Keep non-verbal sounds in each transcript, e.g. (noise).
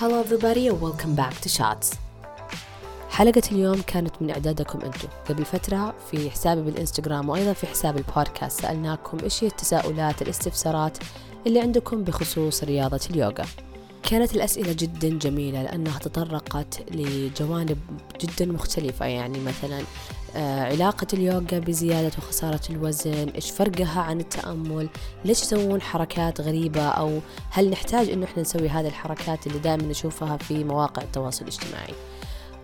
Hello everybody and welcome back to Shots. حلقة اليوم كانت من إعدادكم أنتم. قبل فترة في حسابي بالإنستغرام وأيضا في حساب البودكاست سألناكم إيش هي التساؤلات الاستفسارات اللي عندكم بخصوص رياضة اليوغا. كانت الأسئلة جدا جميلة لأنها تطرقت لجوانب جدا مختلفة. يعني مثلا آه، علاقة اليوغا بزيادة وخسارة الوزن إيش فرقها عن التأمل ليش يسوون حركات غريبة أو هل نحتاج إنه إحنا نسوي هذه الحركات اللي دائما نشوفها في مواقع التواصل الاجتماعي.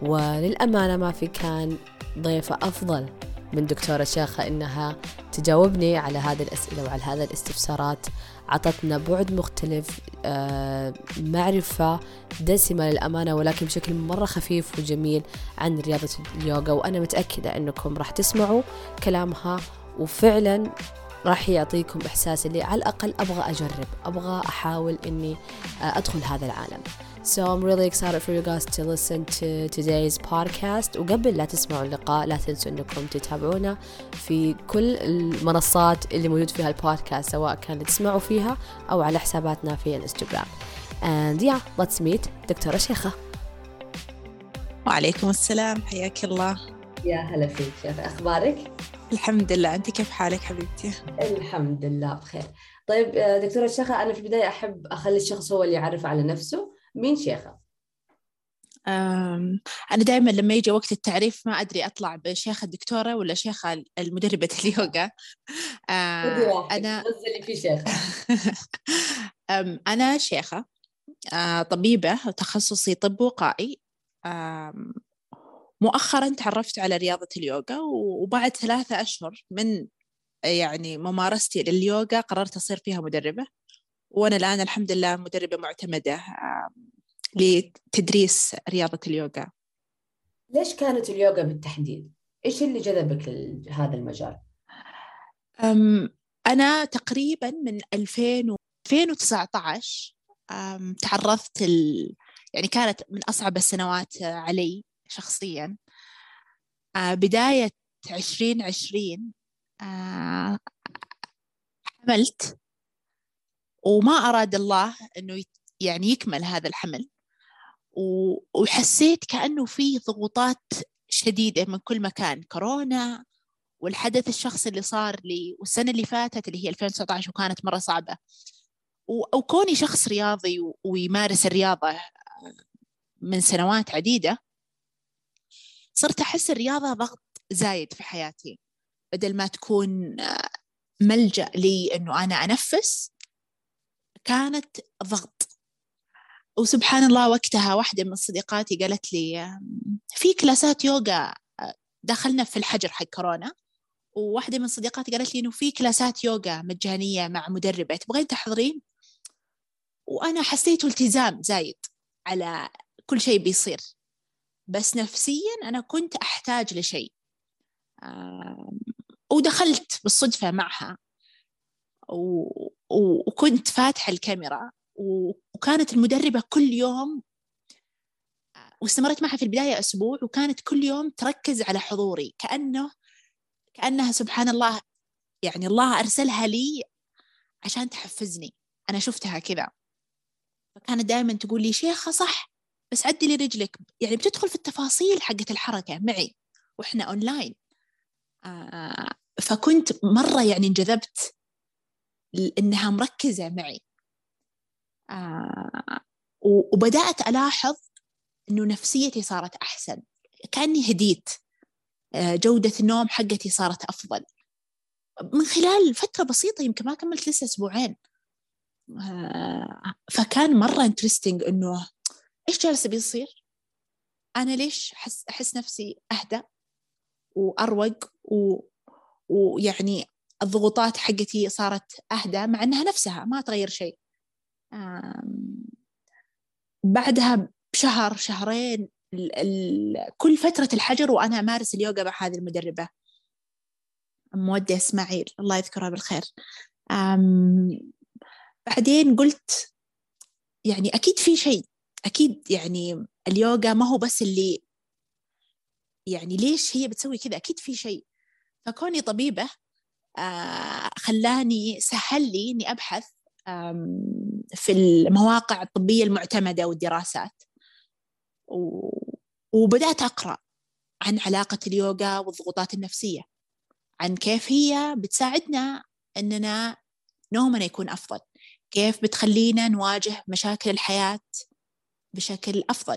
وللأمانة ما في كان ضيفة أفضل من دكتورة شيخة إنها تجاوبني على هذه الأسئلة وعلى هذه الاستفسارات. عطتنا بعد مختلف آه، معرفة دسمة للأمانة ولكن بشكل مرة خفيف وجميل عن رياضة اليوغا. وأنا متأكدة أنكم راح تسمعوا كلامها وفعلا راح يعطيكم إحساس اللي على الأقل أبغى أجرب أبغى أحاول إني آه، أدخل هذا العالم. So I'm really excited for you guys to listen to today's podcast وقبل لا تسمعوا اللقاء لا تنسوا إنكم تتابعونا في كل المنصات اللي موجود فيها البودكاست سواء كانت تسمعوا فيها أو على حساباتنا في الإنستغرام. And yeah, let's meet دكتورة شيخة. وعليكم السلام حياك الله. يا هلا فيك شيخة أخبارك؟ الحمد لله أنت كيف حالك حبيبتي؟ الحمد لله بخير. طيب دكتورة شيخة أنا في البداية أحب أخلي الشخص هو اللي يعرف على نفسه مين شيخة؟ أنا دائما لما يجي وقت التعريف ما أدري أطلع بشيخة الدكتورة ولا شيخة المدربة (laughs) اليوغا. أنا في شيخة. (laughs) أنا شيخة طبيبة تخصصي طب وقائي. مؤخرا تعرفت على رياضة اليوغا وبعد ثلاثة أشهر من يعني ممارستي لليوغا قررت أصير فيها مدربة. وأنا الآن الحمد لله مدربة معتمدة لتدريس رياضة اليوغا ليش كانت اليوغا بالتحديد؟ إيش اللي جذبك لهذا المجال؟ أنا تقريبا من 2000 2019 تعرضت ال... يعني كانت من أصعب السنوات علي شخصيا آه، بداية 2020 آه، حملت وما أراد الله أنه يعني يكمل هذا الحمل. وحسيت كأنه في ضغوطات شديدة من كل مكان. كورونا والحدث الشخصي اللي صار لي والسنة اللي فاتت اللي هي 2019 وكانت مرة صعبة. وكوني شخص رياضي ويمارس الرياضة من سنوات عديدة صرت أحس الرياضة ضغط زايد في حياتي. بدل ما تكون ملجأ لي أنه أنا أنفس كانت ضغط. وسبحان الله وقتها واحدة من صديقاتي قالت لي في كلاسات يوغا دخلنا في الحجر حق كورونا. وواحدة من صديقاتي قالت لي إنه في كلاسات يوغا مجانية مع مدربة تبغين تحضرين؟ وأنا حسيت التزام زايد على كل شيء بيصير. بس نفسيا أنا كنت أحتاج لشيء. ودخلت بالصدفة معها. وكنت فاتحة الكاميرا وكانت المدربة كل يوم واستمرت معها في البداية أسبوع وكانت كل يوم تركز على حضوري. كأنه كأنها سبحان الله يعني الله أرسلها لي عشان تحفزني. أنا شفتها كذا. فكانت دائما تقول لي شيخة صح بس عدلي رجلك. يعني بتدخل في التفاصيل حقت الحركة معي وإحنا أونلاين آه فكنت مرة يعني انجذبت. إنها مركزة معي. آه وبدأت ألاحظ إنه نفسيتي صارت أحسن. كأني هديت. آه جودة النوم حقتي صارت أفضل. من خلال فترة بسيطة يمكن ما كملت لسه أسبوعين. آه فكان مرة انترستنج إنه إيش جالس بيصير؟ أنا ليش أحس, أحس نفسي أهدى وأروق و... ويعني الضغوطات حقتي صارت أهدى مع أنها نفسها ما تغير شيء. بعدها بشهر شهرين كل فترة الحجر وأنا أمارس اليوغا مع هذه المدربة. مودة إسماعيل الله يذكرها بالخير. بعدين قلت يعني أكيد في شيء أكيد يعني اليوغا ما هو بس اللي يعني ليش هي بتسوي كذا أكيد في شيء. فكوني طبيبة خلاني سهل لي إني أبحث في المواقع الطبية المعتمدة والدراسات. وبدأت أقرأ عن علاقة اليوغا والضغوطات النفسية عن كيف هي بتساعدنا أننا نومنا يكون أفضل كيف بتخلينا نواجه مشاكل الحياة بشكل أفضل.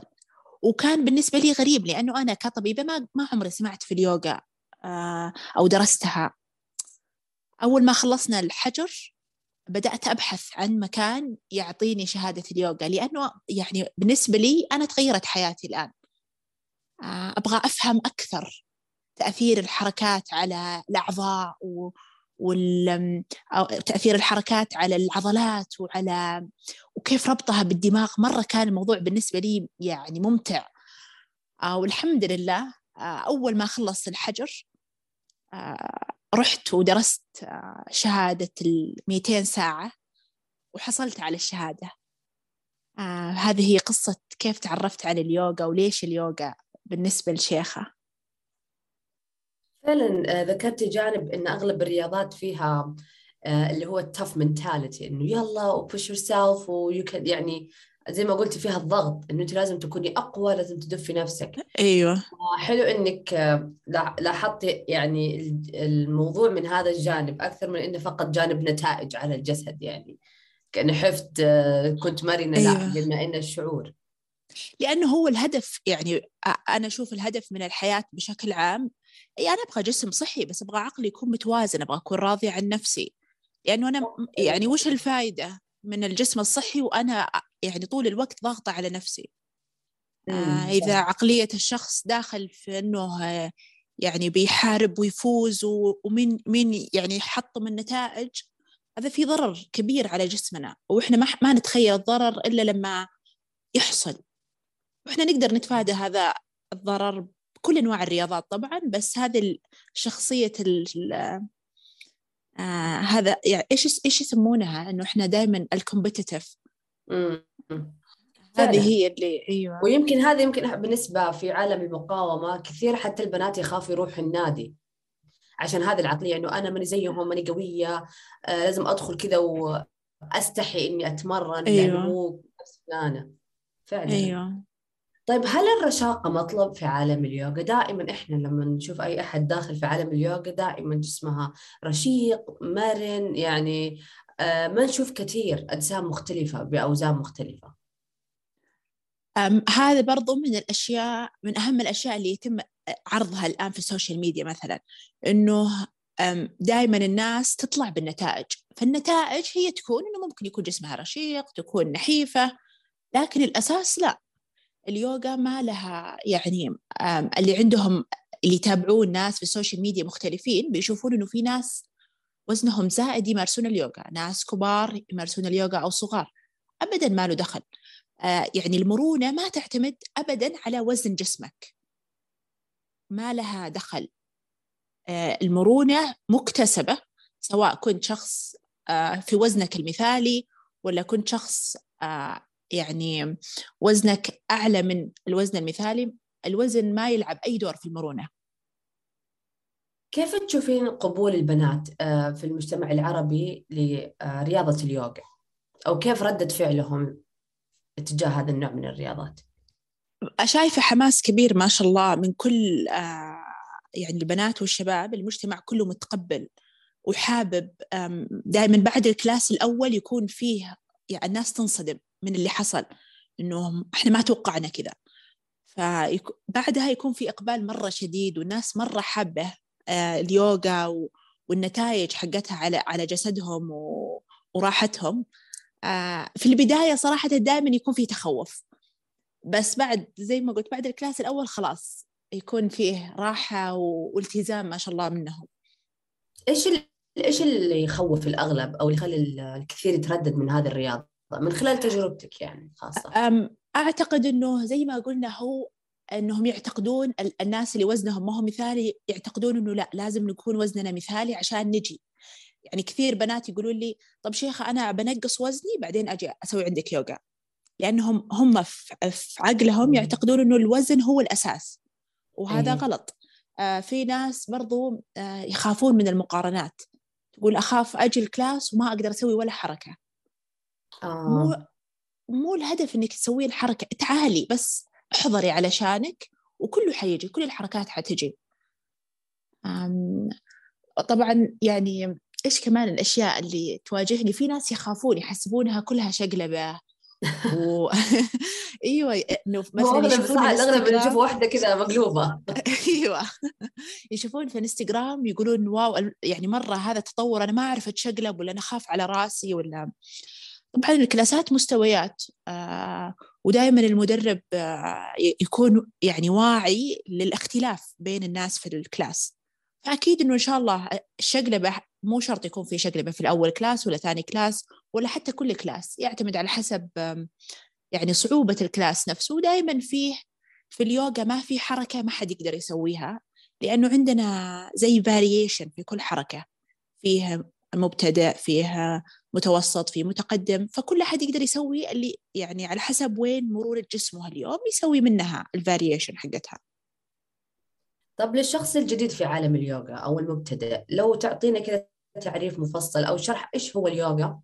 وكان بالنسبة لي غريب لأنه أنا كطبيبة ما عمري سمعت في اليوغا آه، أو درستها. أول ما خلصنا الحجر بدأت أبحث عن مكان يعطيني شهادة اليوغا لأنه يعني بالنسبة لي أنا تغيرت حياتي الآن. آه، أبغى أفهم أكثر تأثير الحركات على الأعضاء و... وال... تأثير الحركات على العضلات وعلى وكيف ربطها بالدماغ. مرة كان الموضوع بالنسبة لي يعني ممتع. آه، والحمد لله آه، أول ما خلص الحجر رحت ودرست شهادة الميتين ساعة وحصلت على الشهادة. آه هذه هي قصة كيف تعرفت على اليوغا وليش اليوغا بالنسبة لشيخة. فعلا ذكرتي جانب إن أغلب الرياضات فيها آه اللي هو ال tough mentality إنه يلا و push yourself يعني زي ما قلتي فيها الضغط إنه أنت لازم تكوني أقوى لازم تدفي نفسك. أيوه. حلو إنك آه، لاحظتي يعني الموضوع من هذا الجانب أكثر من إنه فقط جانب نتائج على الجسد يعني. كأنه حفت آه، كنت مرنة أيوة. لا بما إن الشعور. لأنه هو الهدف يعني أنا أشوف الهدف من الحياة بشكل عام يعني أنا أبغى جسم صحي بس أبغى عقلي يكون متوازن أبغى أكون راضية عن نفسي. لأنه أنا يعني وش الفائدة من الجسم الصحي وأنا يعني طول الوقت ضاغطة على نفسي. آه إذا عقلية الشخص داخل في أنه يعني بيحارب ويفوز ومين مين يعني حط من نتائج هذا في ضرر كبير على جسمنا. وإحنا ما ما نتخيل الضرر إلا لما يحصل. وإحنا نقدر نتفادى هذا الضرر بكل أنواع الرياضات طبعا بس هذه شخصية آه هذا يعني إيش إيش يسمونها؟ إنه إحنا دائما الكومبتيتيف هذه هي اللي إيوه. ويمكن هذا يمكن بالنسبة في عالم المقاومة كثير حتى البنات يخافوا يروحوا النادي. عشان هذه العقلية إنه أنا ماني زيهم ماني قوية آه لازم أدخل كذا وأستحي إني أتمرن أيوة. يعني مو فعلا. إيوه. طيب هل الرشاقة مطلب في عالم اليوغا؟ دائما إحنا لما نشوف أي أحد داخل في عالم اليوغا دائما جسمها رشيق مرن يعني آه ما نشوف كثير أجسام مختلفة بأوزان مختلفة. هذا برضو من الأشياء من أهم الأشياء اللي يتم عرضها الآن في ال social media مثلا إنه دائما الناس تطلع بالنتائج فالنتائج هي تكون إنه ممكن يكون جسمها رشيق تكون نحيفة لكن الأساس لا اليوغا ما لها يعني اللي عندهم اللي يتابعون ناس في ال social media مختلفين بيشوفون إنه في ناس وزنهم زائد يمارسون اليوغا ناس كبار يمارسون اليوغا أو صغار ابدا ما له دخل. آه، يعني المرونة ما تعتمد ابدا على وزن جسمك. ما لها دخل. آه، المرونة مكتسبة سواء كنت شخص آه، في وزنك المثالي ولا كنت شخص يعني وزنك أعلى من الوزن المثالي الوزن ما يلعب أي دور في المرونة. كيف تشوفين قبول البنات آه، في المجتمع العربي لرياضة اليوغا؟ أو كيف ردة فعلهم اتجاه هذا النوع من الرياضات؟ شايفة حماس كبير ما شاء الله من كل آه، يعني البنات والشباب المجتمع كله متقبل وحابب دائما بعد الكلاس الأول يكون فيه يعني الناس تنصدم. من اللي حصل انه إحنا ما توقعنا كذا. فبعدها يكون في إقبال مرة شديد والناس مرة حابة آه، اليوغا والنتائج حقتها على على جسدهم وراحتهم. آه، في البداية صراحة دائما يكون في تخوف. بس بعد زي ما قلت بعد الكلاس الأول خلاص يكون فيه راحة والتزام ما شاء الله منهم. إيش إيش اللي يخوف الأغلب أو اللي يخلي الكثير يتردد من هذه الرياضة؟ من خلال تجربتك يعني خاصة. أعتقد أنه زي ما قلنا هو أنهم يعتقدون الناس اللي وزنهم ما هو مثالي يعتقدون أنه لا لازم نكون وزننا مثالي عشان نجي. يعني كثير بنات يقولون لي طب شيخة أنا بنقص وزني بعدين أجي أسوي عندك يوغا. لأنهم هم في عقلهم يعتقدون أنه الوزن هو الأساس وهذا أيه. غلط. آه في ناس برضو آه يخافون من المقارنات. تقول أخاف أجي الكلاس وما أقدر أسوي ولا مو مو الهدف إنك تسوي الحركة تعالي بس احضري علشانك وكله حيجي كل الحركات حتجي. طبعا يعني إيش كمان الأشياء اللي تواجهني؟ في ناس يخافون يحسبونها كلها شقلبة. و... (laughs) إيوه إنه مثلا يشوفون الأغلب نشوف واحدة كذا مقلوبة. (laughs) إيوه. يشوفون في انستغرام يقولون wow يعني مرة هذا تطور أنا ما أعرف أتشقلب ولا أنا أخاف على راسي ولا طبعا الكلاسات مستويات آه ودائما المدرب آه يكون يعني واعي للاختلاف بين الناس في ال class. فأكيد إنه إن شاء الله الشقلبة مو شرط يكون في شقلبة في الأول class ولا ثاني class ولا حتى كل class يعتمد على حسب يعني صعوبة ال class نفسه. ودائما فيه في اليوغا ما في حركة ما حد يقدر يسويها لأنه عندنا زي variation في كل حركة. فيها مبتدئ فيها متوسط في متقدم فكل أحد يقدر يسوي اللي يعني على حسب وين مرور جسمه اليوم يسوي منها ال variation حقتها. طب للشخص الجديد في عالم اليوغا أو المبتدئ لو تعطينا كذا تعريف مفصل أو شرح إيش هو اليوغا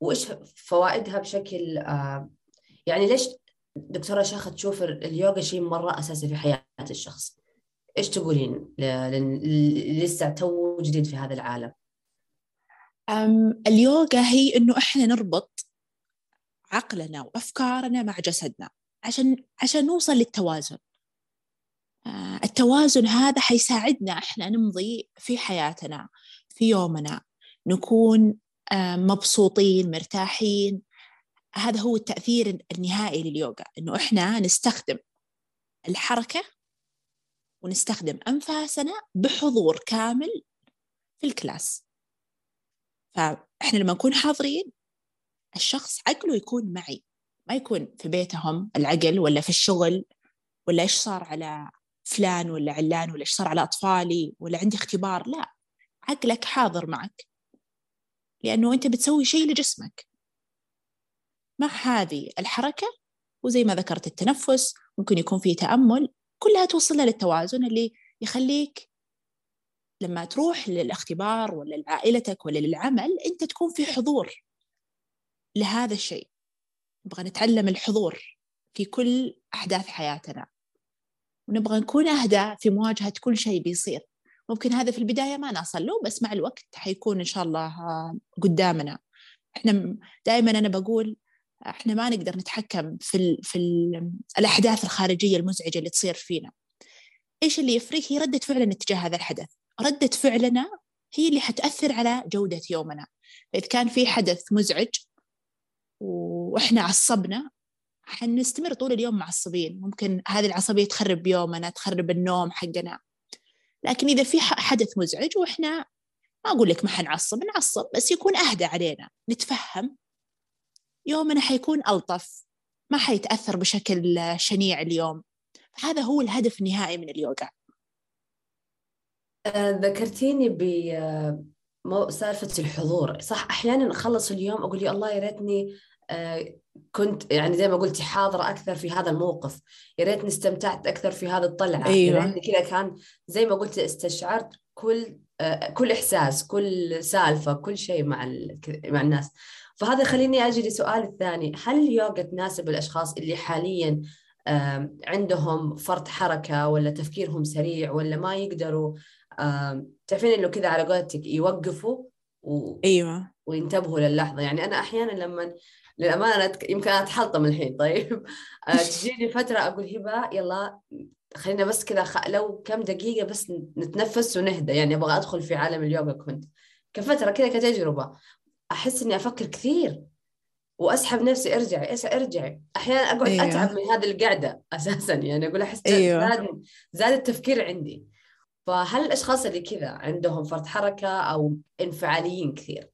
وإيش فوائدها بشكل آه يعني ليش دكتورة شاخة تشوف اليوغا شيء مرة أساسي في حياة الشخص؟ إيش تقولين لسه تو جديد في هذا العالم؟ اليوغا هي إنه إحنا نربط عقلنا وأفكارنا مع جسدنا عشان عشان نوصل للتوازن. آه، التوازن هذا حيساعدنا إحنا نمضي في حياتنا في يومنا نكون آه، مبسوطين مرتاحين. هذا هو التأثير النهائي لليوغا إنه إحنا نستخدم الحركة ونستخدم أنفاسنا بحضور كامل في الكلاس. فإحنا لما نكون حاضرين الشخص عقله يكون معي. ما يكون في بيتهم العقل ولا في الشغل ولا إيش صار على فلان ولا علان ولا إيش صار على أطفالي ولا عندي اختبار. لا عقلك حاضر معك. لأنه أنت بتسوي شيء لجسمك. مع هذه الحركة؟ وزي ما ذكرت التنفس ممكن يكون في تأمل. كلها توصلنا للتوازن اللي يخليك لما تروح للاختبار ولا لعائلتك ولا للعمل أنت تكون في حضور لهذا الشيء. نبغى نتعلم الحضور في كل أحداث حياتنا. ونبغى نكون أهدى في مواجهة كل شيء بيصير. ممكن هذا في البداية ما نصل له بس مع الوقت حيكون إن شاء الله قدامنا. إحنا دائما أنا بقول إحنا ما نقدر نتحكم في ال في ال الأحداث الخارجية المزعجة اللي تصير فينا. إيش اللي يفرق؟ هي ردة فعلنا تجاه هذا الحدث. ردة فعلنا هي اللي حتأثر على جودة يومنا. إذا كان في حدث مزعج وإحنا عصبنا حنستمر طول اليوم معصبين ممكن هذه العصبية تخرب يومنا تخرب النوم حقنا. لكن إذا في حدث مزعج وإحنا ما أقول لك ما حنعصب نعصب بس يكون أهدى علينا. نتفهم يومنا حيكون ألطف ما حيتأثر بشكل شنيع اليوم. هذا هو الهدف النهائي من اليوغا. ذكرتيني ب مو سالفة الحضور. صح أحيانا أخلص اليوم أقول يا الله يا ريتني آه، كنت يعني زي ما قلتي حاضرة أكثر في هذا الموقف. يا ريتني استمتعت أكثر في هذه الطلعة. أيوة. ريتني كذا كان زي ما قلت استشعرت كل آه، كل إحساس كل سالفة كل شيء مع مع الناس. فهذا خليني أجي لسؤال الثاني. هل اليوغا تناسب الأشخاص اللي حاليا عندهم فرط حركة ولا تفكيرهم سريع ولا ما يقدروا تعرفين إنه كذا على قولتك يوقفوا و... أيوه. وينتبهوا للحظة. يعني أنا أحيانا لما للأمانة يمكن أتحلطم الحين طيب. (laughs) آه، تجيني فترة أقول هبه يلا خلينا بس كذا خ... لو كم دقيقة بس نتنفس ونهدى. يعني أبغى أدخل في عالم اليوغا كنت. كفترة كذا كتجربة. أحس إني أفكر كثير وأسحب نفسي ارجعي ارجعي أحيانا أقعد أيوة. أتعب من هذه القعدة أساسا. يعني أقول أحس أيوة. زاد زاد التفكير عندي. فهل الأشخاص اللي كذا عندهم فرط حركة أو انفعاليين كثير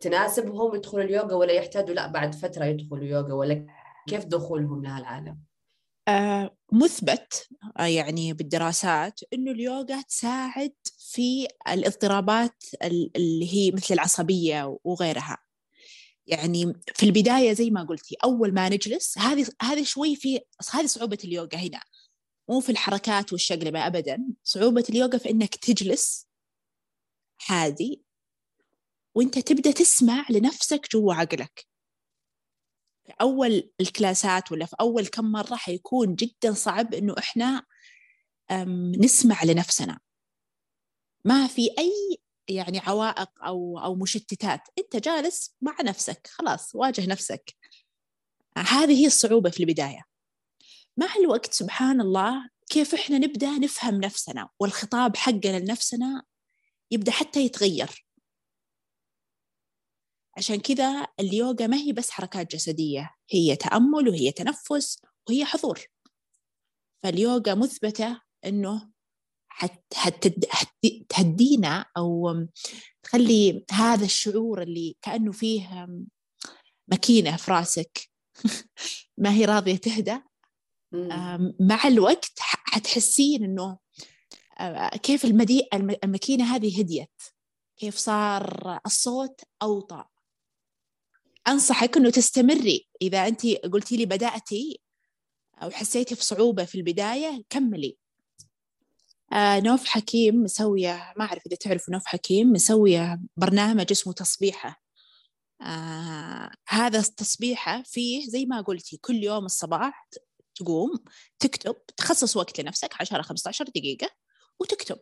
تناسبهم يدخلوا اليوغا ولا يحتاجوا لا بعد فترة يدخلوا يوغا ولا كيف دخولهم لها العالم؟ آه مثبت آه يعني بالدراسات إنه اليوغا تساعد في الاضطرابات اللي هي مثل العصبية وغيرها يعني في البداية زي ما قلتي أول ما نجلس هذه هذه شوي في هذه صعوبة اليوغا هنا مو في الحركات والشقلبة ابدا. صعوبة اليوغا في إنك تجلس هادي وإنت تبدأ تسمع لنفسك جوا عقلك. في أول الكلاسات ولا في أول كم مرة حيكون جدا صعب إنه إحنا نسمع لنفسنا. ما في أي يعني عوائق أو أو مشتتات. أنت جالس مع نفسك خلاص واجه نفسك. هذه هي الصعوبة في البداية. مع الوقت سبحان الله كيف إحنا نبدأ نفهم نفسنا والخطاب حقنا لنفسنا يبدأ حتى يتغير؟ عشان كذا اليوغا ما هي بس حركات جسدية هي تأمل وهي تنفس وهي حضور. فاليوغا مثبتة أنه حتهدينا أو تخلي هذا الشعور اللي كأنه فيه ماكينة في راسك (laughs) ما هي راضية تهدى مع الوقت حتحسين أنه كيف المدي... الماكينة هذه هديت. كيف صار الصوت أوطى. أنصحك أنه تستمري. إذا أنت قلتي لي بدأتي أو حسيتي في صعوبة في البداية كملي. آه نوف حكيم مسوية ما أعرف إذا تعرفوا نوف حكيم مسوية برنامج اسمه تصبيحة. آه هذا التصبيحة فيه زي ما قلتي كل يوم الصباح تقوم تكتب تخصص وقت لنفسك 10 15 دقيقة وتكتب.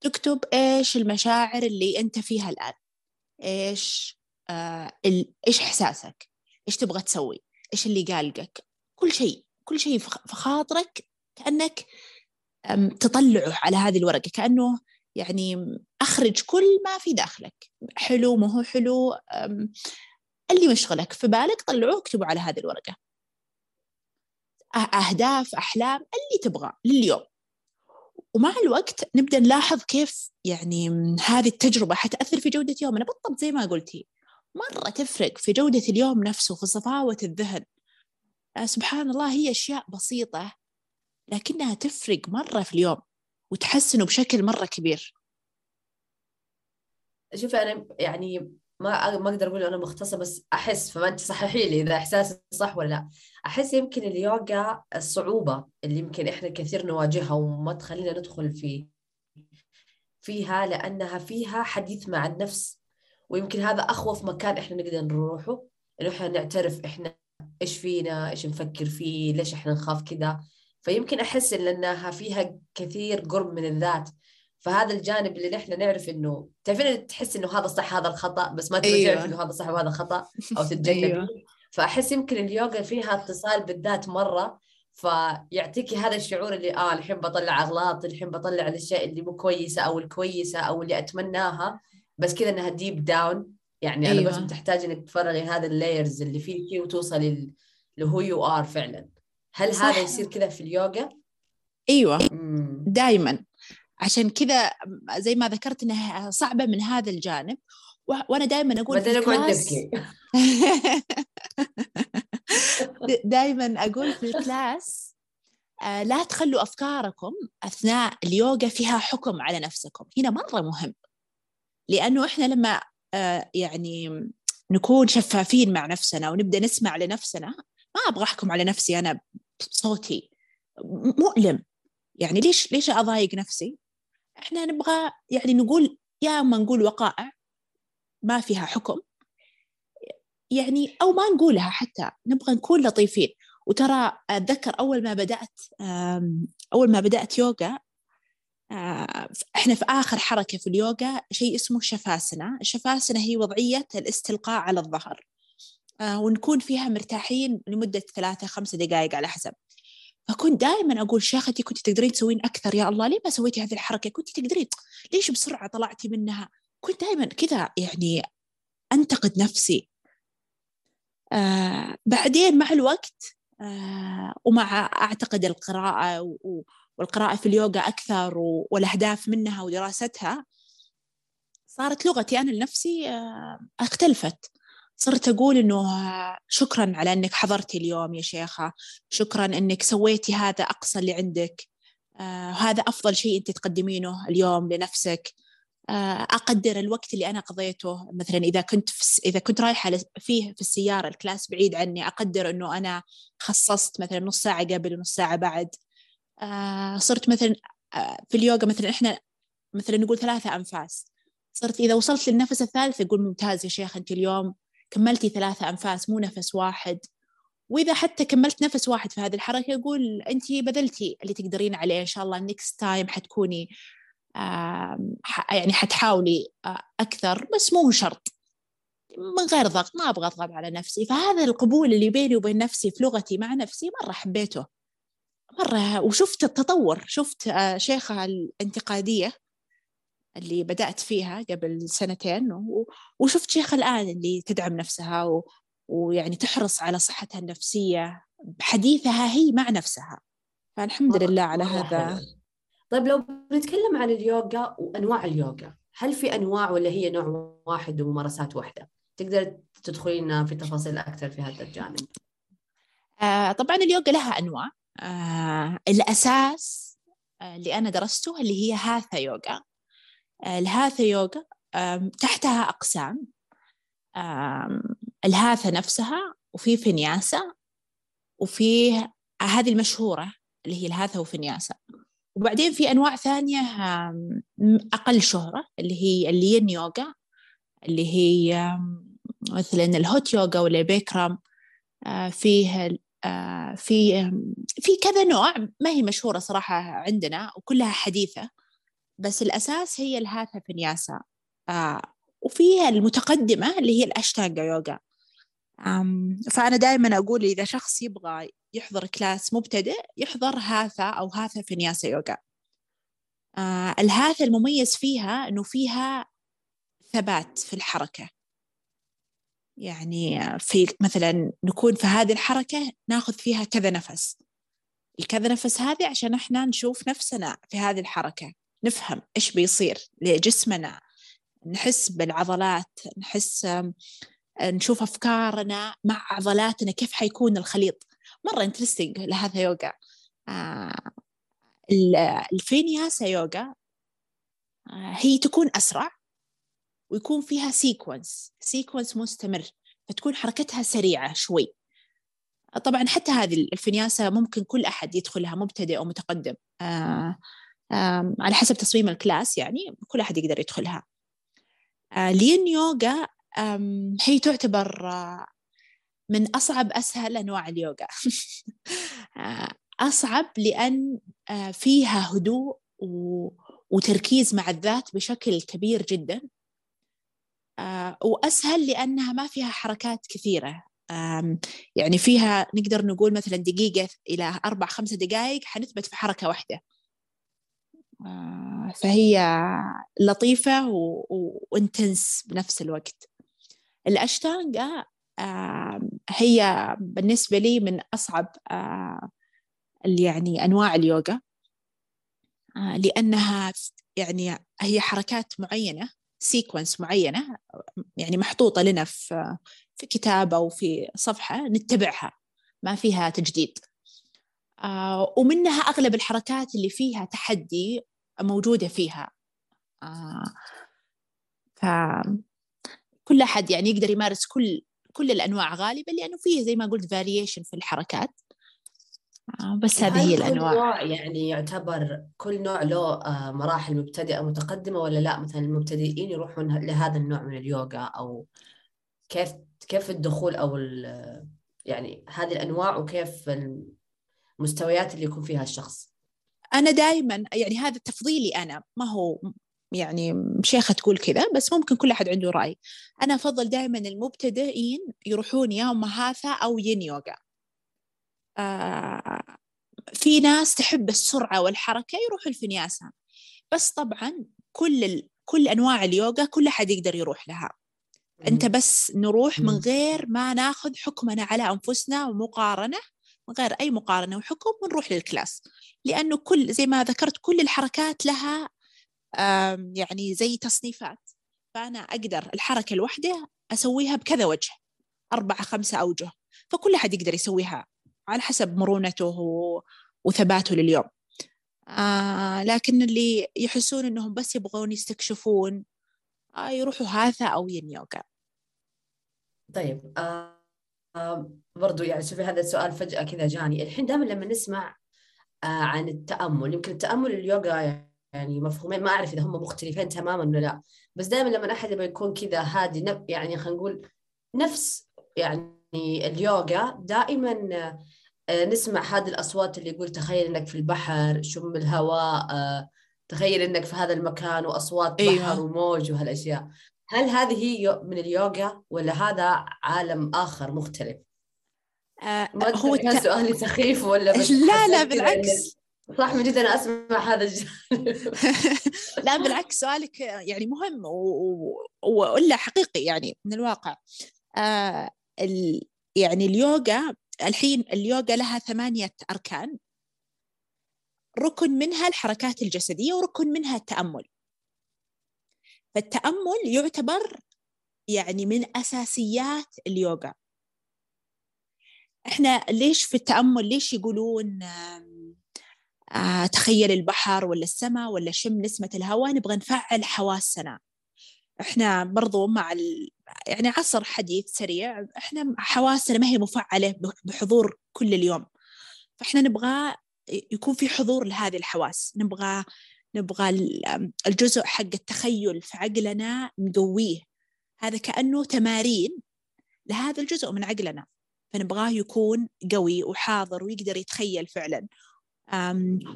تكتب إيش المشاعر اللي أنت فيها الآن؟ إيش آه إيش إحساسك؟ إيش تبغى تسوي؟ إيش اللي قالقك كل شيء كل شيء في خاطرك كأنك تطلعه على هذه الورقة كأنه يعني أخرج كل ما في داخلك. حلو ما هو حلو اللي مشغلك. في بالك طلعوه اكتبوا على هذه الورقة. أهداف أحلام اللي تبغى لليوم. ومع الوقت نبدأ نلاحظ كيف يعني هذه التجربة حتأثر في جودة يومنا. بالضبط زي ما قلتي مرة تفرق في جودة اليوم نفسه في صفاوة الذهن. آه، سبحان الله هي أشياء بسيطة لكنها تفرق مرة في اليوم وتحسنه بشكل مرة كبير. شوفي أنا يعني ما ما أقدر أقول أنا مختصة بس أحس فما انت صححي لي إذا إحساسي صح ولا لأ. أحس يمكن اليوغا الصعوبة اللي يمكن إحنا كثير نواجهها وما تخلينا ندخل في فيها لأنها فيها حديث مع النفس. ويمكن هذا أخوف مكان إحنا نقدر نروحه إنه إحنا نعترف إحنا إيش فينا إيش نفكر فيه ليش إحنا نخاف كذا فيمكن أحس إن إنها فيها كثير قرب من الذات. فهذا الجانب اللي نحن نعرف إنه تعرفين تحس إنه هذا صح هذا الخطأ بس ما تبغى أيوة. تعرف إنه هذا صح وهذا خطأ أو تتجنبي أيوة. فأحس يمكن اليوغا فيها اتصال بالذات مرة فيعطيكي هذا الشعور اللي آه الحين بطلع أغلاط الحين بطلع الأشياء اللي مو كويسة أو الكويسة أو اللي أتمناها بس كذا إنها deep down يعني أيوة. أنا بس تحتاج إنك تفرغي هذا ال layers اللي فيكي وتوصلي ل who you are فعلا هل صح. هذا يصير كذا في اليوغا؟ أيوه دائما عشان كذا زي ما ذكرت إنها صعبة من هذا الجانب. وأنا دائما أقول في ال class (laughs) دائما أقول في ال class آه، لا تخلوا أفكاركم أثناء اليوغا فيها حكم على نفسكم. هنا مرة مهم. لأنه إحنا لما آه، يعني نكون شفافين مع نفسنا ونبدأ نسمع لنفسنا ما أبغى أحكم على نفسي أنا بصوتي. مؤلم. يعني ليش ليش أضايق نفسي؟ إحنا نبغى يعني نقول يا اما نقول وقائع ما فيها حكم. يعني أو ما نقولها حتى نبغى نكون لطيفين. وترى أتذكر أول ما بدأت أول ما بدأت يوغا إحنا في آخر حركة في اليوغا شيء اسمه شفاسنا. الشفاسنا هي وضعية الاستلقاء على الظهر. ونكون فيها مرتاحين لمدة ثلاثة خمسة دقائق على حسب. فكنت دائما أقول شيختي كنت تقدرين تسوين أكثر يا الله ليه ما سويتي هذه الحركة؟ كنت تقدرين. ليش بسرعة طلعتي منها؟ كنت دائما كذا يعني أنتقد نفسي. آه بعدين مع الوقت آه ومع أعتقد القراءة والقراءة في اليوغا أكثر والأهداف منها ودراستها صارت لغتي أنا لنفسي آه اختلفت. صرت أقول إنه شكرا على إنك حضرتي اليوم يا شيخة. شكرا إنك سويتي هذا أقصى اللي عندك. آه هذا أفضل شيء أنت تقدمينه اليوم لنفسك. آه أقدر الوقت اللي أنا قضيته مثلا إذا كنت في إذا كنت رايحة فيه في السيارة ال class بعيد عني أقدر إنه أنا خصصت مثلا نص ساعة قبل ونص ساعة بعد. آه صرت مثلا آه في اليوغا مثلا إحنا مثلا نقول ثلاثة أنفاس. صرت إذا وصلت للنفس الثالث أقول ممتاز يا شيخ أنت اليوم كملتي ثلاثة أنفاس مو نفس واحد. وإذا حتى كملت نفس واحد في هذه الحركة يقول أنت بذلتي اللي تقدرين عليه إن شاء الله next time حتكوني يعني حتحاولي أكثر بس مو شرط. من غير ضغط ما أبغى أضغط على نفسي. فهذا القبول اللي بيني وبين نفسي في لغتي مع نفسي مرة حبيته. مرة وشفت التطور. شفت شيخة الانتقادية اللي بدأت فيها قبل سنتين وشفت شيخة الآن اللي تدعم نفسها و... ويعني تحرص على صحتها النفسية بحديثها هي مع نفسها. فالحمد لله على هذا. طيب لو بنتكلم عن اليوغا وأنواع اليوغا هل في أنواع ولا هي نوع واحد وممارسات واحدة؟ تقدر تدخلين في تفاصيل أكثر في هذا الجانب. آه طبعا اليوغا لها أنواع. آه الأساس آه، اللي أنا درسته اللي هي هاثا يوغا. الهاثا يوغا تحتها أقسام. الهاثا نفسها وفي فينياسا وفي هذه المشهورة اللي هي الهاثا وفينياسا. وبعدين في أنواع ثانية أقل شهرة اللي هي الين يوغا اللي هي مثلا ال hot يوغا ولا البيكرام آه، فيه آه، في في كذا نوع ما هي مشهورة صراحة عندنا وكلها حديثة. بس الأساس هي الهاثا فينياسا آه، وفيها المتقدمة اللي هي الأشتانجا يوغا. فأنا دائما أقول إذا شخص يبغى يحضر class مبتدئ يحضر هاثا أو هاثا فينياسا يوغا. آه الهاثا المميز فيها أنه فيها ثبات في الحركة. يعني في مثلا نكون في هذه الحركة ناخذ فيها كذا نفس. الكذا نفس هذه عشان إحنا نشوف نفسنا في هذه الحركة. نفهم إيش بيصير لجسمنا نحس بالعضلات نحس نشوف أفكارنا مع عضلاتنا كيف حيكون الخليط. مرة انترستنج لهذا يوغا. آه الفينياسا يوغا آه هي تكون أسرع ويكون فيها sequence sequence مستمر فتكون حركتها سريعة شوي. طبعا حتى هذه الفينياسا ممكن كل أحد يدخلها مبتدئ أو متقدم. آه على حسب تصميم ال class يعني كل أحد يقدر يدخلها. آه الين يوغا هي تعتبر آه، من أصعب أسهل أنواع اليوغا. (laughs) آه، أصعب لأن فيها هدوء وتركيز مع الذات بشكل كبير جدا. وأسهل لأنها ما فيها حركات كثيرة. يعني فيها نقدر نقول مثلا دقيقة إلى أربع خمسة دقائق حنثبت في حركة واحدة. فهي لطيفة و intense بنفس الوقت. الأشتانجا هي بالنسبة لي من أصعب يعني أنواع اليوغا لأنها يعني هي حركات معينة sequence معينة يعني محطوطة لنا في في كتاب أو في صفحة نتبعها ما فيها تجديد. آه ومنها أغلب الحركات اللي فيها تحدي موجودة فيها. آه ف كل أحد يعني يقدر يمارس كل كل الأنواع غالبا لأنه فيه زي ما قلت فاريشن في الحركات. آه بس هذه هي الأنواع. نوع يعني يعتبر كل نوع له مراحل مبتدئة متقدمة ولا لا مثلا المبتدئين يروحون لهذا النوع من اليوغا أو كيف كيف الدخول أو يعني هذه الأنواع وكيف المستويات اللي يكون فيها الشخص. أنا دائما يعني هذا تفضيلي أنا. ما هو يعني شيخة تقول كذا بس ممكن كل أحد عنده رأي. أنا أفضل دائما المبتدئين يروحون يا مهاثا أو ين يوغا. آه في ناس تحب السرعة والحركة يروحوا الفنياسة. بس طبعا كل ال... كل أنواع اليوغا كل أحد يقدر يروح لها. أنت بس نروح من غير ما ناخذ حكمنا على أنفسنا ومقارنة. من غير أي مقارنة وحكم ونروح للكلاس. لأنه كل زي ما ذكرت كل الحركات لها يعني زي تصنيفات. فأنا أقدر الحركة الواحدة أسويها بكذا وجه أربعة خمسة أوجه فكل أحد يقدر يسويها على حسب مرونته وثباته لليوم. آه لكن اللي يحسون إنهم بس يبغون يستكشفون آه يروحوا هاثا أو ين يوغا. طيب آه برضو يعني شوفي هذا السؤال فجأة كذا جاني. الحين دائما لما نسمع آه عن التأمل يمكن التأمل اليوغا يعني مفهومين ما أعرف إذا هم مختلفين تماما ولا لا. بس دائما لما أحد يبغى يكون كذا هادي يعني خلينا نقول نفس يعني اليوغا دائما آه، نسمع هذه الأصوات اللي يقول تخيل إنك في البحر شم الهواء آه، تخيل إنك في هذا المكان وأصوات أيوة. بحر وموج وهالأشياء. هل هذه هي من اليوغا ولا هذا عالم آخر مختلف؟ آه ما هو كان الت... سؤالي سخيف ولا بس (laughs) لا لا بالعكس. صح من جد أنا أسمع هذا الجانب. (laughs) لا بالعكس سؤالك يعني مهم و- و- وإلا حقيقي يعني من الواقع. آه ال... يعني اليوغا الحين اليوغا لها ثمانية أركان. ركن منها الحركات الجسدية وركن منها التأمل. فالتأمل يعتبر يعني من أساسيات اليوغا. إحنا ليش في التأمل؟ ليش يقولون آه تخيل البحر ولا السماء ولا شم نسمة الهواء نبغى نفعل حواسنا. إحنا برضو مع ال... يعني عصر حديث سريع إحنا حواسنا ما هي مفعلة بحضور كل اليوم. فإحنا نبغى يكون في حضور لهذه الحواس. نبغى نبغى ال- الجزء حق التخيل في عقلنا نقويه. هذا كأنه تمارين لهذا الجزء من عقلنا. فنبغاه يكون قوي وحاضر ويقدر يتخيل فعلا.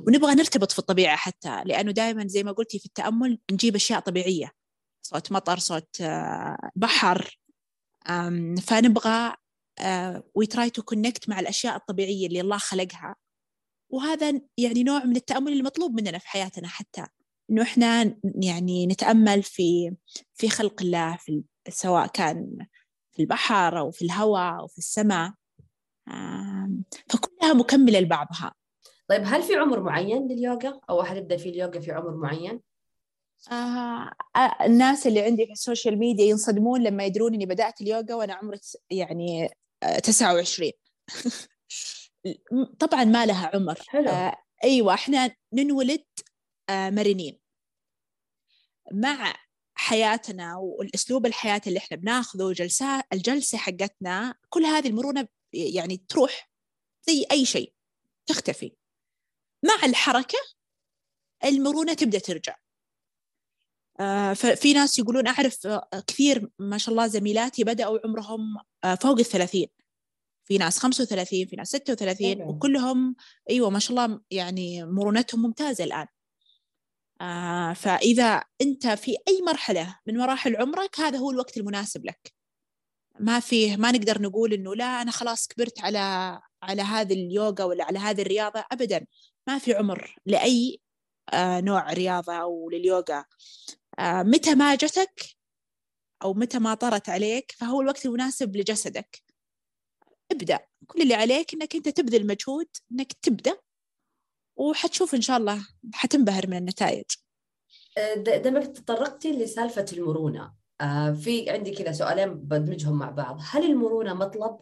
ونبغى نرتبط في الطبيعة حتى لأنه دائما زي ما قلتي في التأمل نجيب أشياء طبيعية. صوت مطر صوت آه، بحر. فنبغى we try to connect مع الأشياء الطبيعية اللي الله خلقها. وهذا يعني نوع من التأمل المطلوب مننا في حياتنا حتى. إنه إحنا يعني نتأمل في في خلق الله في سواء كان في البحر أو في الهواء أو في السماء. فكلها مكملة لبعضها. طيب هل في عمر معين لليوغا؟ أو أحد يبدأ في اليوغا في عمر معين؟ آه آه، الناس اللي عندي في ال social media ينصدمون لما يدرون إني بدأت اليوغا وأنا عمري يعني آه، 29 (laughs) طبعا ما لها عمر. حلو. آه أيوة إحنا ننولد آه مرنين. مع حياتنا والأسلوب الحياة اللي إحنا بناخذه جلسات الجلسة حقتنا كل هذه المرونة يعني تروح زي أي شيء تختفي. مع الحركة المرونة تبدأ ترجع. آه، ففي ناس يقولون أعرف آه، كثير ما شاء الله زميلاتي بدأوا عمرهم آه، فوق الثلاثين. في ناس 35 في ناس 36 حلو. وكلهم أيوة ما شاء الله يعني مرونتهم ممتازة الآن. آه، فإذا أنت في أي مرحلة من مراحل عمرك هذا هو الوقت المناسب لك. ما فيه ما نقدر نقول إنه لا أنا خلاص كبرت على على هذه اليوغا ولا على هذه الرياضة أبدا. ما في عمر لأي آه، نوع رياضة أو لليوغا. آه، متى ما جتك أو متى ما طرت عليك فهو الوقت المناسب لجسدك. ابدأ. كل اللي عليك إنك أنت تبذل مجهود إنك تبدأ وحتشوف إن شاء الله حتنبهر من النتائج. د- دامك تطرقتي لسالفة المرونة. آه، في عندي كذا سؤالين بدمجهم مع بعض. هل المرونة مطلب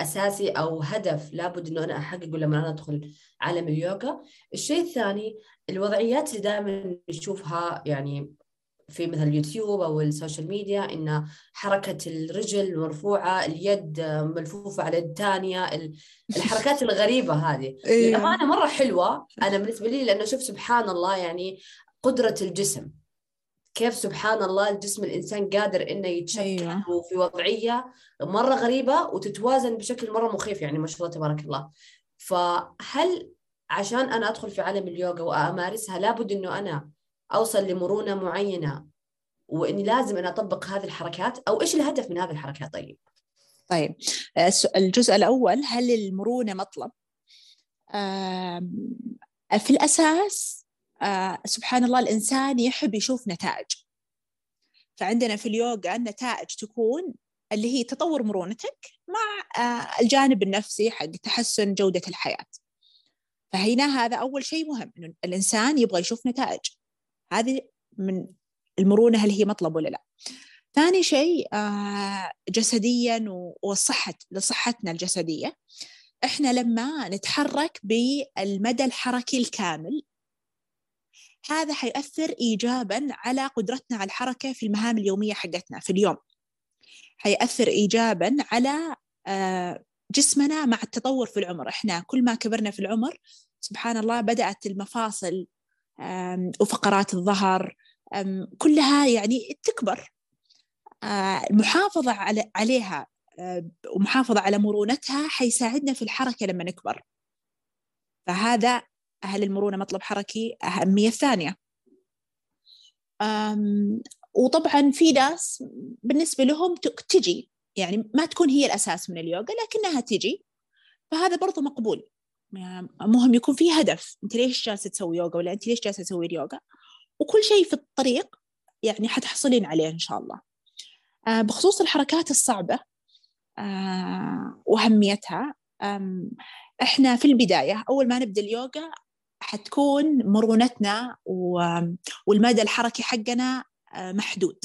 أساسي أو هدف لابد أنه أنا أحققه لما أنا أدخل عالم اليوغا؟ الشيء الثاني الوضعيات اللي دائما نشوفها يعني في مثل اليوتيوب أو ال social media إن حركة الرجل مرفوعة اليد ملفوفة على اليد الثانية ال- الحركات الغريبة هذه. للأمانة مرة حلوة. أنا بالنسبة لي لأنه شوف سبحان الله يعني قدرة الجسم. كيف سبحان الله الجسم الإنسان قادر إنه يتشكل أيوة. في وضعية مرة غريبة وتتوازن بشكل مرة مخيف يعني ما شاء الله تبارك الله. فهل عشان أنا أدخل في عالم اليوغا وأمارسها لابد إنه أنا أوصل لمرونة معينة وإني لازم أنا أطبق هذه الحركات أو إيش الهدف من هذه الحركات طيب؟ طيب آه، الجزء الأول هل المرونة مطلب؟ في الأساس آه، سبحان الله الإنسان يحب يشوف نتائج فعندنا في اليوغا النتائج تكون اللي هي تطور مرونتك مع آه، الجانب النفسي حق تحسن جودة الحياة فهنا هذا أول شيء مهم إنه الإنسان يبغى يشوف نتائج هذه من المرونة هل هي مطلب ولا لا. ثاني شيء آه، جسديا وصحة لصحتنا الجسدية. إحنا لما نتحرك بالمدى الحركي الكامل هذا حيأثر إيجابا على قدرتنا على الحركة في المهام اليومية حقتنا في اليوم. حيأثر إيجابا على آه، جسمنا مع التطور في العمر. إحنا كل ما كبرنا في العمر سبحان الله بدأت المفاصل وفقرات الظهر كلها يعني تكبر. آه، المحافظة على عليها آه، ومحافظة على مرونتها حيساعدنا في الحركة لما نكبر. فهذا هل المرونة مطلب حركي أهمية ثانية وطبعا في ناس بالنسبة لهم تجي. يعني ما تكون هي الأساس من اليوغا لكنها تجي. فهذا برضو مقبول. مهم يكون في هدف. أنت ليش جالسة تسوي يوغا ولا أنت ليش جالسة تسوي اليوغا؟ وكل شيء في الطريق يعني حتحصلين عليه إن شاء الله. آه، بخصوص الحركات الصعبة آه، وأهميتها إحنا في البداية أول ما نبدأ اليوغا حتكون مرونتنا والمدى الحركي حقنا آه، محدود.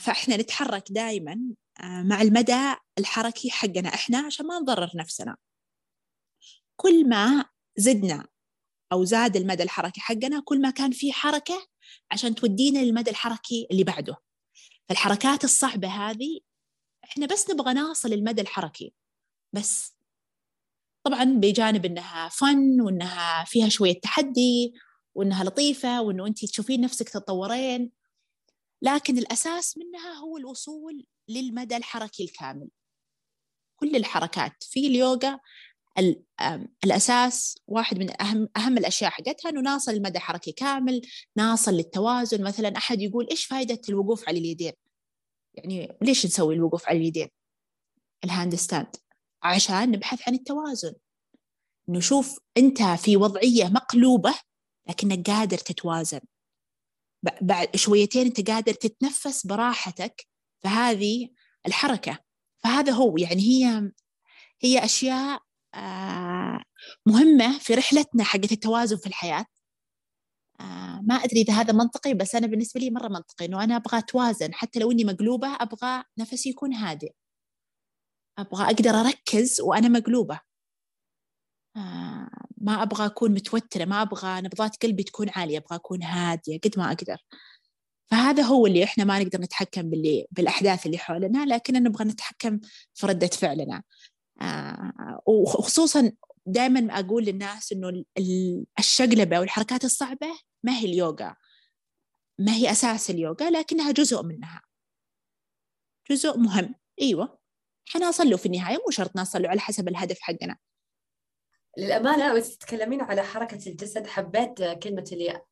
فإحنا نتحرك دائما مع المدى الحركي حقنا إحنا عشان ما نضرر نفسنا. كل ما زدنا أو زاد المدى الحركي حقنا كل ما كان في حركة عشان تودينا للمدى الحركي اللي بعده. فالحركات الصعبة هذه إحنا بس نبغى نوصل المدى الحركي. بس طبعا بجانب إنها فن وإنها فيها شوية تحدي وإنها لطيفة وإنه أنت تشوفين نفسك تتطورين لكن الأساس منها هو الوصول للمدى الحركي الكامل. كل الحركات في اليوغا الأساس واحد من أهم أهم الأشياء حقتها إنه ناصل المدى حركي كامل ناصل للتوازن. مثلا أحد يقول إيش فائدة الوقوف على اليدين؟ يعني ليش نسوي الوقوف على اليدين؟ ال handstand. عشان نبحث عن التوازن. نشوف أنت في وضعية مقلوبة لكنك قادر تتوازن. بعد شويتين أنت قادر تتنفس براحتك فهذه الحركة. فهذا هو يعني هي هي أشياء مهمة في رحلتنا حقت التوازن في الحياة. آه، ما أدري إذا هذا منطقي بس أنا بالنسبة لي مرة منطقي إنه أنا أبغى أتوازن. حتى لو إني مقلوبة أبغى نفسي يكون هادئ أبغى أقدر أركز وأنا مقلوبة. آه، ما أبغى أكون متوترة ما أبغى نبضات قلبي تكون عالية أبغى أكون هادية قد ما أقدر. فهذا هو اللي إحنا ما نقدر نتحكم باللي بالأحداث اللي حولنا لكن نبغى نتحكم في ردة فعلنا. آه، وخصوصا دائما أقول للناس إنه الشقلبة والحركات الصعبة ما هي اليوغا. ما هي أساس اليوغا لكنها جزء منها. جزء مهم. أيوة. حنوصل له في النهاية مو شرط نوصل له على حسب الهدف حقنا. للأمانة وأنت تتكلمين على حركة الجسد حبيت كلمة اللي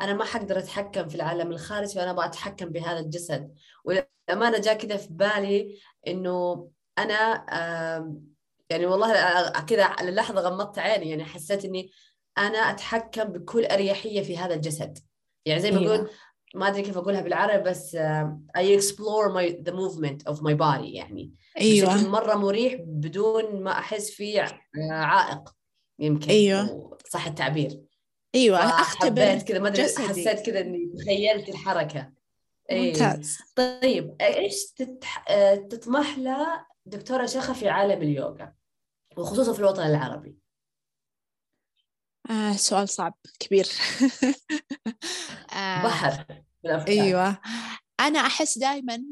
أنا ما حقدر أتحكم في العالم الخارجي وأنا أبغى أتحكم بهذا الجسد. وللأمانة جاء كذا في بالي إنه أنا يعني والله كذا للحظة غمضت عيني يعني حسيت إني أنا أتحكم بكل أريحية في هذا الجسد. يعني زي ما أقول أيوة. ما أدري كيف أقولها بالعربي بس I explore my, the movement of my body يعني أيوة. بشكل مرة مريح بدون ما أحس فيه عائق يمكن أيوة. صح التعبير. أيوه أختبر كذا ما أدري حسيت كذا إني تخيلت الحركة. ممتاز. طيب إيش تتح... تطمح له دكتورة شخة في عالم اليوغا وخصوصا في الوطن العربي. آه سؤال صعب كبير. (laughs) آه بحر أيوه. أنا أحس دائما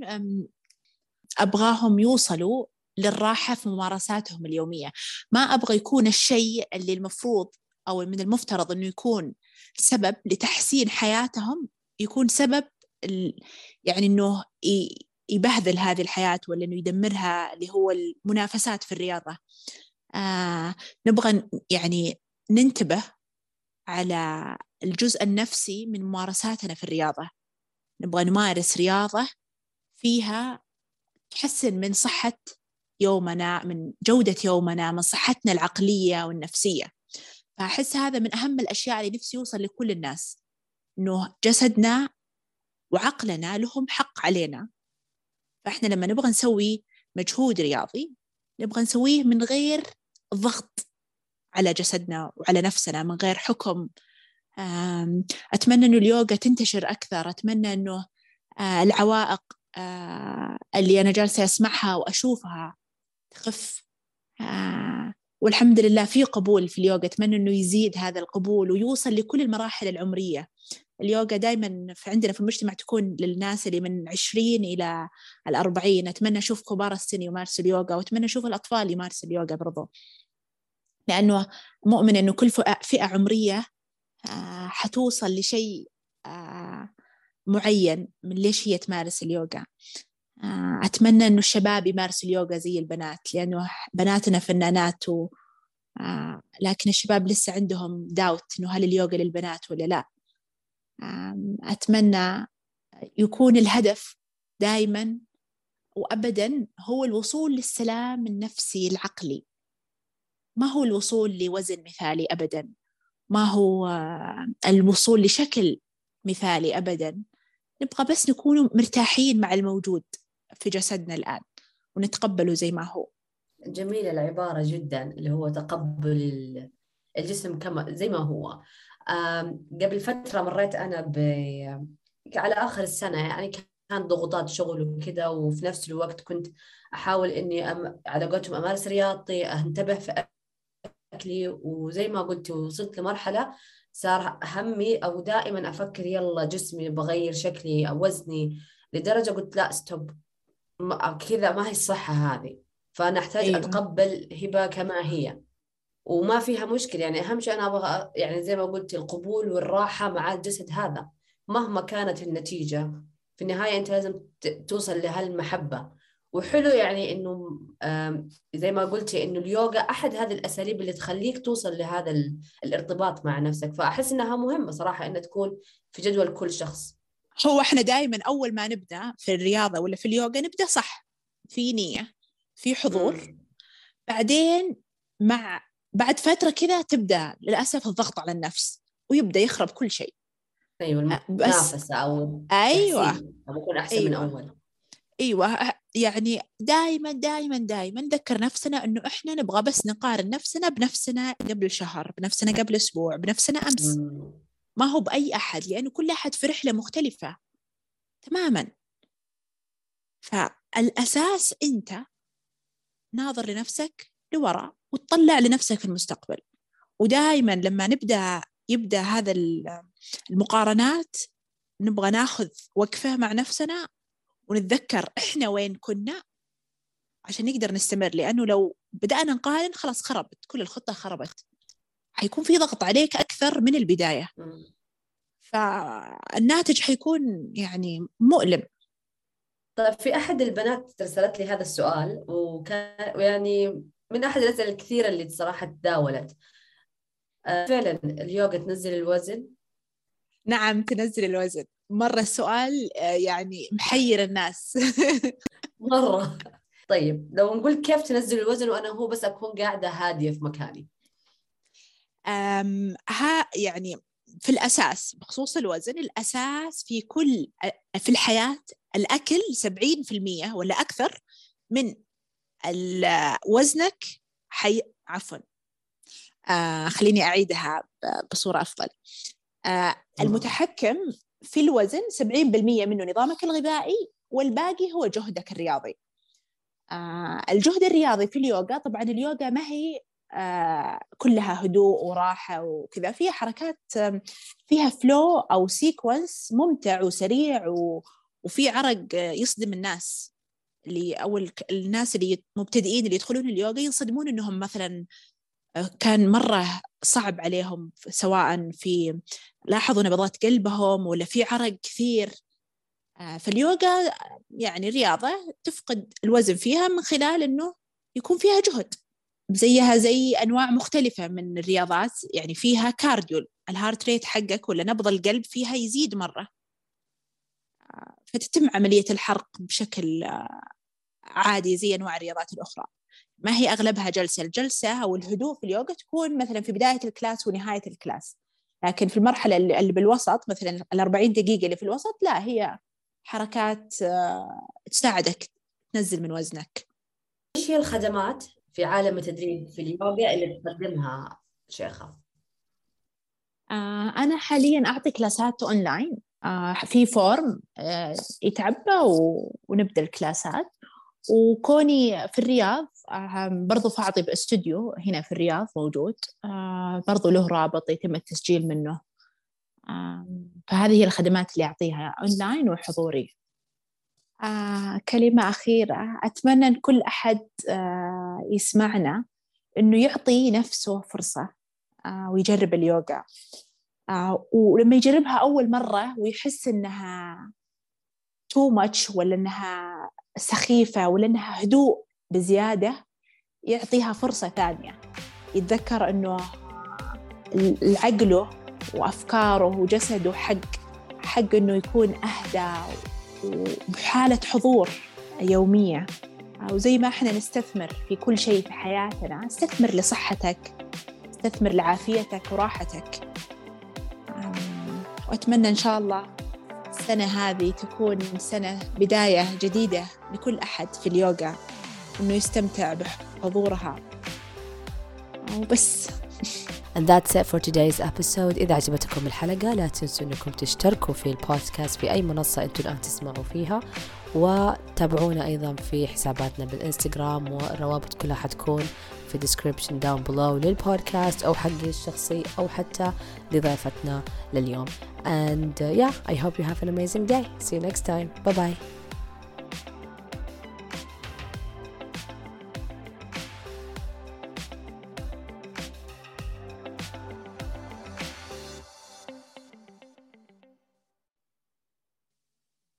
أبغاهم يوصلوا للراحة في ممارساتهم اليومية. ما أبغى يكون الشيء اللي المفروض أو من المفترض أنه يكون سبب لتحسين حياتهم يكون سبب يعني أنه يبهذل هذه الحياة ولا إنه يدمرها اللي هو المنافسات في الرياضة. آه نبغى يعني ننتبه على الجزء النفسي من ممارساتنا في الرياضة. نبغى نمارس رياضة فيها تحسن من صحة يومنا من جودة يومنا من صحتنا العقلية والنفسية. فأحس هذا من أهم الأشياء اللي نفسي يوصل لكل الناس. إنه جسدنا وعقلنا لهم حق علينا. فإحنا لما نبغى نسوي مجهود رياضي نبغى نسويه من غير ضغط على جسدنا وعلى نفسنا من غير حكم. أتمنى أنه اليوغا تنتشر أكثر أتمنى أنه آه، العوائق آه، اللي أنا جالسة أسمعها وأشوفها تخف. آه، والحمد لله في قبول في اليوغا أتمنى أنه يزيد هذا القبول ويوصل لكل المراحل العمرية. اليوغا دائما عندنا في المجتمع تكون للناس اللي من 20 إلى الأربعين. أتمنى أشوف كبار السن يمارسوا اليوغا وأتمنى أشوف الأطفال يمارسوا اليوغا برضو. لأنه مؤمن أنه كل فئة عمرية آه، حتوصل لشيء آه، معين من ليش هي تمارس اليوغا. آه، أتمنى إنه الشباب يمارسوا اليوغا زي البنات لأنه بناتنا فنانات و... لكن الشباب لسه عندهم داوت إنه هل اليوغا للبنات ولا لا. أتمنى يكون الهدف دائما وأبدا هو الوصول للسلام النفسي العقلي. ما هو الوصول لوزن مثالي أبدا؟ ما هو الوصول لشكل مثالي أبدا؟ نبغى بس نكون مرتاحين مع الموجود في جسدنا الآن ونتقبله زي ما هو. جميلة العبارة جدا اللي هو تقبل الجسم كما زي ما هو. قبل فترة مريت أنا ب على آخر السنة يعني كان ضغوطات شغل وكذا وفي نفس الوقت كنت أحاول إني أم... على قولتهم أمارس رياضتي أنتبه في أكلي وزي ما قلت وصلت لمرحلة صار همي أو دائما أفكر يلا جسمي بغير شكلي أو وزني لدرجة قلت لا ستوب كذا ما هي الصحة هذه. فأنا أحتاج أيوة. أتقبل هبة كما هي. وما فيها مشكلة. يعني أهم شيء أنا أبغى يعني زي ما قلت القبول والراحة مع الجسد هذا مهما كانت النتيجة. في النهاية أنت لازم توصل لهالمحبة. وحلو يعني إنه زي ما قلتي إنه اليوغا أحد هذه الأساليب اللي تخليك توصل لهذا الارتباط مع نفسك. فأحس إنها مهمة صراحة إنها تكون في جدول كل شخص. هو إحنا دائما أول ما نبدأ في الرياضة ولا في اليوغا نبدأ صح في نية في حضور. بعدين مع بعد فترة كذا تبدأ للأسف الضغط على النفس ويبدأ يخرب كل شيء. أيوه المنافسه أو أيوه. بكون أحسن أيوة. من أول. أيوه يعني دائما دائما دائما نذكر نفسنا إنه إحنا نبغى بس نقارن نفسنا بنفسنا قبل شهر بنفسنا قبل أسبوع بنفسنا أمس. مم. ما هو بأي أحد لأنه كل أحد في رحلة مختلفة تماما. فالأساس أنت ناظر لنفسك لورا وتطلع لنفسك في المستقبل. ودائما لما نبدأ يبدأ هذا المقارنات نبغى ناخذ وقفة مع نفسنا ونتذكر إحنا وين كنا عشان نقدر نستمر. لأنه لو بدأنا نقارن خلاص خربت كل الخطة خربت. حيكون في ضغط عليك أكثر من البداية. فالناتج حيكون يعني مؤلم. طيب في أحد البنات ارسلت لي هذا السؤال وكان يعني من أحد الأسئلة الكثيرة اللي صراحة تداولت. آه، فعلا اليوغا تنزل الوزن؟ نعم تنزل الوزن. مرة السؤال آه، يعني محير الناس. (laughs) مرة. طيب لو نقول كيف تنزل الوزن وأنا هو بس أكون قاعدة هادية في مكاني؟ أم ها يعني في الأساس بخصوص الوزن الأساس في كل في الحياة الأكل 70% ولا أكثر من وزنك حي عفوا آه خليني أعيدها بصورة أفضل. آه المتحكم في الوزن 70% منه نظامك الغذائي والباقي هو جهدك الرياضي. آه الجهد الرياضي في اليوغا طبعا اليوغا ما هي آه كلها هدوء وراحة وكذا فيها حركات فيها flow أو sequence ممتع وسريع و... وفي عرق يصدم الناس. اللي أو الناس اللي مبتدئين اللي يدخلون اليوغا ينصدمون إنهم مثلا آه، كان مرة صعب عليهم سواء في لاحظوا نبضات قلبهم ولا في عرق كثير. آه، فاليوغا يعني رياضة تفقد الوزن فيها من خلال إنه يكون فيها جهد. زيها زي أنواع مختلفة من الرياضات يعني فيها cardio. ال heart rate حقك ولا نبض القلب فيها يزيد مرة. آه، فتتم عملية الحرق بشكل عادي زي أنواع الرياضات الأخرى. ما هي أغلبها جلسة. الجلسة أو الهدوء في اليوغا تكون مثلا في بداية ال class ونهاية ال class. لكن في المرحلة اللي بالوسط مثلا الأربعين دقيقة اللي في الوسط لا هي حركات آه، تساعدك تنزل من وزنك. إيش هي الخدمات في عالم التدريب في اليوغا اللي تقدمها شيخة؟ آه، أنا حاليا أعطي كلاسات أونلاين. آه، في form يتعبى ونبدأ الكلاسات. وكوني في الرياض برضو فاعطي باستوديو هنا في الرياض موجود. آه، برضو له رابط يتم التسجيل منه. فهذه هي الخدمات اللي أعطيها أونلاين وحضوري. آه، كلمة أخيرة. أتمنى أن كل أحد آه، يسمعنا أنه يعطي نفسه فرصة ويجرب اليوغا. ولما يجربها أول مرة ويحس أنها too much ولا أنها سخيفة ولأنها هدوء بزيادة يعطيها فرصة ثانية. يتذكر أنه العقله وأفكاره وجسده حق حق أنه يكون أهدى وبحالة حضور يومية. وزي ما إحنا نستثمر في كل شيء في حياتنا استثمر لصحتك استثمر لعافيتك وراحتك. وأتمنى إن شاء الله السنة هذه تكون سنة بداية جديدة لكل أحد في اليوغا إنه يستمتع بحضورها. وبس. And that's it for today's episode. إذا عجبتكم الحلقة لا تنسوا أنكم تشتركوا في البودكاست في أي منصة أنتم الآن تسمعوا فيها. وتابعونا أيضا في حساباتنا بالإنستغرام والروابط كلها حتكون في description down below للبودكاست أو حقي الشخصي أو حتى لضيفتنا لليوم and uh, yeah I hope you have an amazing day see you next time bye bye